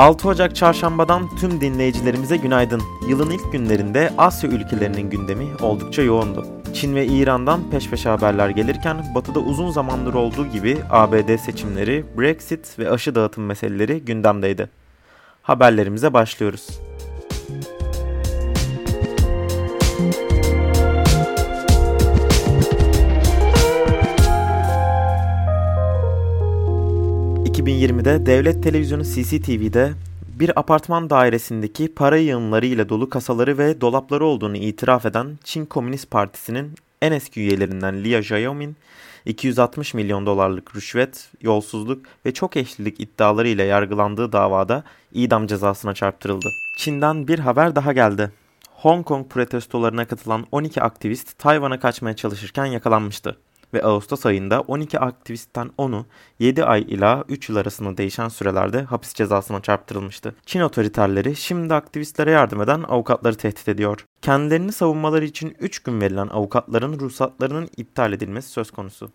6 Ocak çarşambadan tüm dinleyicilerimize günaydın. Yılın ilk günlerinde Asya ülkelerinin gündemi oldukça yoğundu. Çin ve İran'dan peş peşe haberler gelirken batıda uzun zamandır olduğu gibi ABD seçimleri, Brexit ve aşı dağıtım meseleleri gündemdeydi. Haberlerimize başlıyoruz. 2020'de devlet televizyonu CCTV'de bir apartman dairesindeki para yığınları ile dolu kasaları ve dolapları olduğunu itiraf eden Çin Komünist Partisi'nin en eski üyelerinden Lia Xiaomin, 260 milyon dolarlık rüşvet, yolsuzluk ve çok eşlilik iddiaları ile yargılandığı davada idam cezasına çarptırıldı. Çin'den bir haber daha geldi. Hong Kong protestolarına katılan 12 aktivist Tayvan'a kaçmaya çalışırken yakalanmıştı ve Ağustos ayında 12 aktivistten 10'u 7 ay ila 3 yıl arasında değişen sürelerde hapis cezasına çarptırılmıştı. Çin otoriterleri şimdi aktivistlere yardım eden avukatları tehdit ediyor. Kendilerini savunmaları için 3 gün verilen avukatların ruhsatlarının iptal edilmesi söz konusu.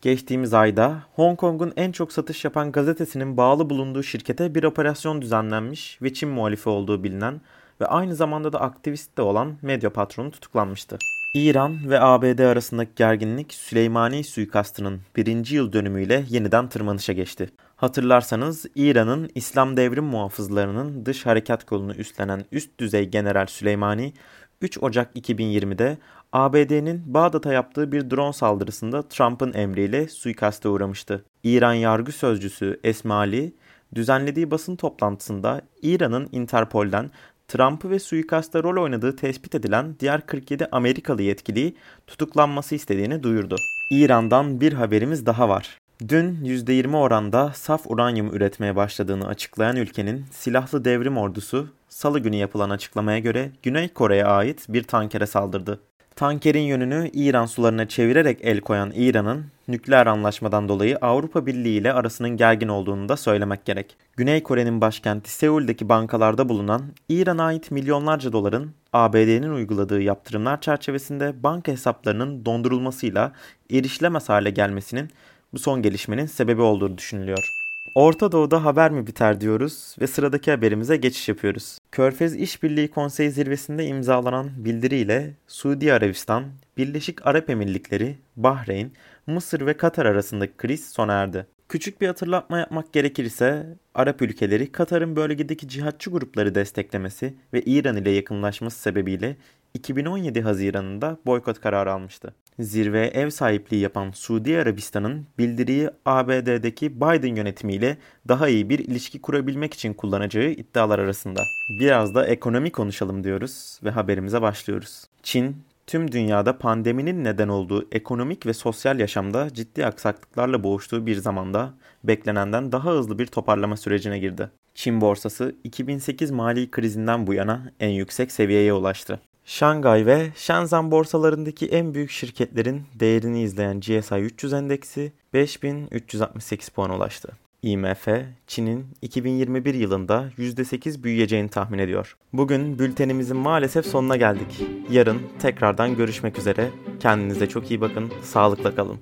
Geçtiğimiz ayda Hong Kong'un en çok satış yapan gazetesinin bağlı bulunduğu şirkete bir operasyon düzenlenmiş ve Çin muhalifi olduğu bilinen ve aynı zamanda da aktivist de olan medya patronu tutuklanmıştı. İran ve ABD arasındaki gerginlik Süleymani suikastının birinci yıl dönümüyle yeniden tırmanışa geçti. Hatırlarsanız İran'ın İslam devrim muhafızlarının dış harekat kolunu üstlenen üst düzey General Süleymani 3 Ocak 2020'de ABD'nin Bağdat'a yaptığı bir drone saldırısında Trump'ın emriyle suikaste uğramıştı. İran yargı sözcüsü Esmali düzenlediği basın toplantısında İran'ın Interpol'den Trump'ı ve suikasta rol oynadığı tespit edilen diğer 47 Amerikalı yetkiliyi tutuklanması istediğini duyurdu. İran'dan bir haberimiz daha var. Dün %20 oranda saf uranyum üretmeye başladığını açıklayan ülkenin silahlı devrim ordusu salı günü yapılan açıklamaya göre Güney Kore'ye ait bir tankere saldırdı. Tankerin yönünü İran sularına çevirerek el koyan İran'ın nükleer anlaşmadan dolayı Avrupa Birliği ile arasının gergin olduğunu da söylemek gerek. Güney Kore'nin başkenti Seul'deki bankalarda bulunan İran'a ait milyonlarca doların ABD'nin uyguladığı yaptırımlar çerçevesinde banka hesaplarının dondurulmasıyla erişilemez hale gelmesinin bu son gelişmenin sebebi olduğu düşünülüyor. Orta Doğu'da haber mi biter diyoruz ve sıradaki haberimize geçiş yapıyoruz. Körfez İşbirliği Konseyi zirvesinde imzalanan bildiriyle Suudi Arabistan, Birleşik Arap Emirlikleri, Bahreyn, Mısır ve Katar arasındaki kriz sona erdi. Küçük bir hatırlatma yapmak gerekirse Arap ülkeleri Katar'ın bölgedeki cihatçı grupları desteklemesi ve İran ile yakınlaşması sebebiyle 2017 Haziran'ında boykot kararı almıştı. Zirveye ev sahipliği yapan Suudi Arabistan'ın bildiriyi ABD'deki Biden yönetimiyle daha iyi bir ilişki kurabilmek için kullanacağı iddialar arasında. Biraz da ekonomi konuşalım diyoruz ve haberimize başlıyoruz. Çin, tüm dünyada pandeminin neden olduğu ekonomik ve sosyal yaşamda ciddi aksaklıklarla boğuştuğu bir zamanda beklenenden daha hızlı bir toparlama sürecine girdi. Çin borsası 2008 mali krizinden bu yana en yüksek seviyeye ulaştı. Şangay ve Shenzhen borsalarındaki en büyük şirketlerin değerini izleyen GSI 300 endeksi 5368 puan ulaştı. IMF, Çin'in 2021 yılında %8 büyüyeceğini tahmin ediyor. Bugün bültenimizin maalesef sonuna geldik. Yarın tekrardan görüşmek üzere. Kendinize çok iyi bakın, sağlıkla kalın.